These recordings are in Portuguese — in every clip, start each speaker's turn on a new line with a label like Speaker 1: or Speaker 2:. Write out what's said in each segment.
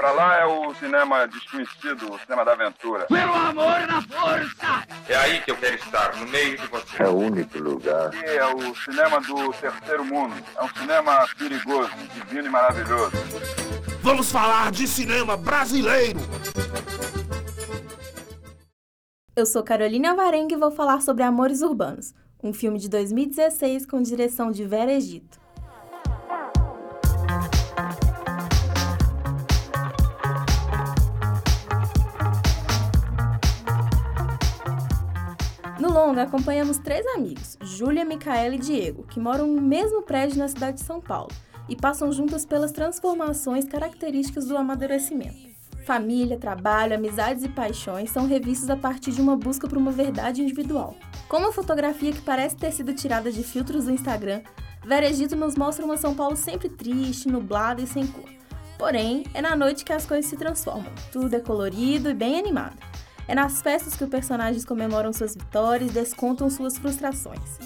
Speaker 1: Pra lá é o cinema desconhecido, o cinema da aventura.
Speaker 2: Pelo amor da força!
Speaker 3: É aí que eu quero estar, no meio de você.
Speaker 4: É o único lugar.
Speaker 1: Aqui é o cinema do terceiro mundo. É um cinema perigoso, divino e maravilhoso.
Speaker 5: Vamos falar de cinema brasileiro!
Speaker 6: Eu sou Carolina Alvarenga e vou falar sobre Amores Urbanos, um filme de 2016 com direção de Vera Egito. No longa, acompanhamos três amigos, Júlia, Micaela e Diego, que moram no mesmo prédio na cidade de São Paulo e passam juntas pelas transformações características do amadurecimento. Família, trabalho, amizades e paixões são revistos a partir de uma busca por uma verdade individual. Com uma fotografia que parece ter sido tirada de filtros do Instagram, Vera Egito nos mostra uma São Paulo sempre triste, nublada e sem cor. Porém, é na noite que as coisas se transformam. Tudo é colorido e bem animado. É nas festas que os personagens comemoram suas vitórias e descontam suas frustrações.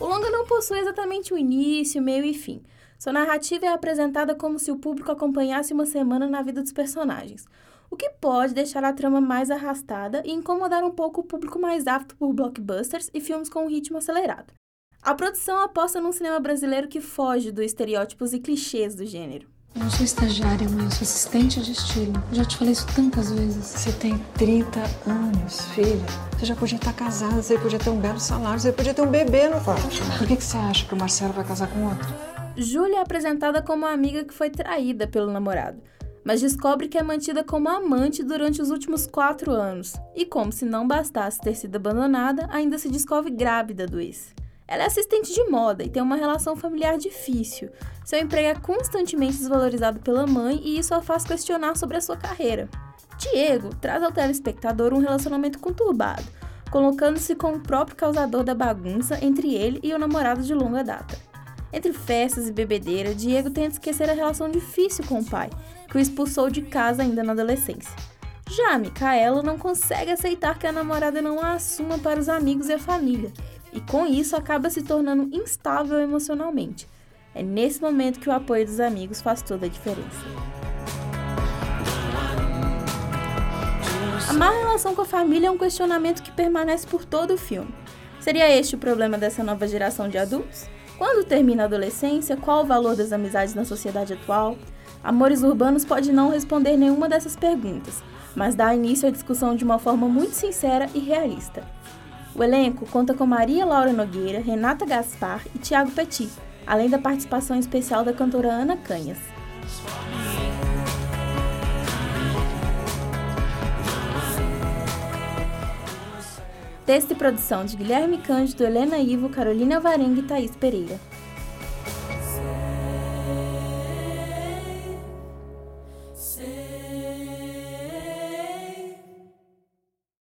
Speaker 6: O longa não possui exatamente o início, meio e fim. Sua narrativa é apresentada como se o público acompanhasse uma semana na vida dos personagens, o que pode deixar a trama mais arrastada e incomodar um pouco o público mais apto por blockbusters e filmes com um ritmo acelerado. A produção aposta num cinema brasileiro que foge dos estereótipos e clichês do gênero.
Speaker 7: Eu não sou estagiária, mãe, eu sou assistente de estilo. Eu já te falei isso tantas vezes.
Speaker 8: Você tem 30 anos, filha. Você já podia estar casada, você podia ter um belo salário, você podia ter um bebê no quarto. Por que, que você acha que o Marcelo vai casar com outro?
Speaker 6: Júlia é apresentada como uma amiga que foi traída pelo namorado, mas descobre que é mantida como amante durante os últimos quatro anos. E como se não bastasse ter sido abandonada, ainda se descobre grávida do ex. Ela é assistente de moda e tem uma relação familiar difícil. Seu emprego é constantemente desvalorizado pela mãe e isso a faz questionar sobre a sua carreira. Diego traz ao telespectador um relacionamento conturbado, colocando-se como o próprio causador da bagunça entre ele e o namorado de longa data. Entre festas e bebedeira, Diego tenta esquecer a relação difícil com o pai, que o expulsou de casa ainda na adolescência. Já Micaela não consegue aceitar que a namorada não a assuma para os amigos e a família, e com isso acaba se tornando instável emocionalmente. É nesse momento que o apoio dos amigos faz toda a diferença. A má relação com a família é um questionamento que permanece por todo o filme. Seria este o problema dessa nova geração de adultos? Quando termina a adolescência, qual o valor das amizades na sociedade atual? Amores Urbanos pode não responder nenhuma dessas perguntas, mas dá início à discussão de uma forma muito sincera e realista. O elenco conta com Maria Laura Nogueira, Renata Gaspar e Tiago Petit, além da participação especial da cantora Ana Canhas. Texto e produção de Guilherme Cândido, Helena Ivo, Carolina Varenga e Thaís Pereira.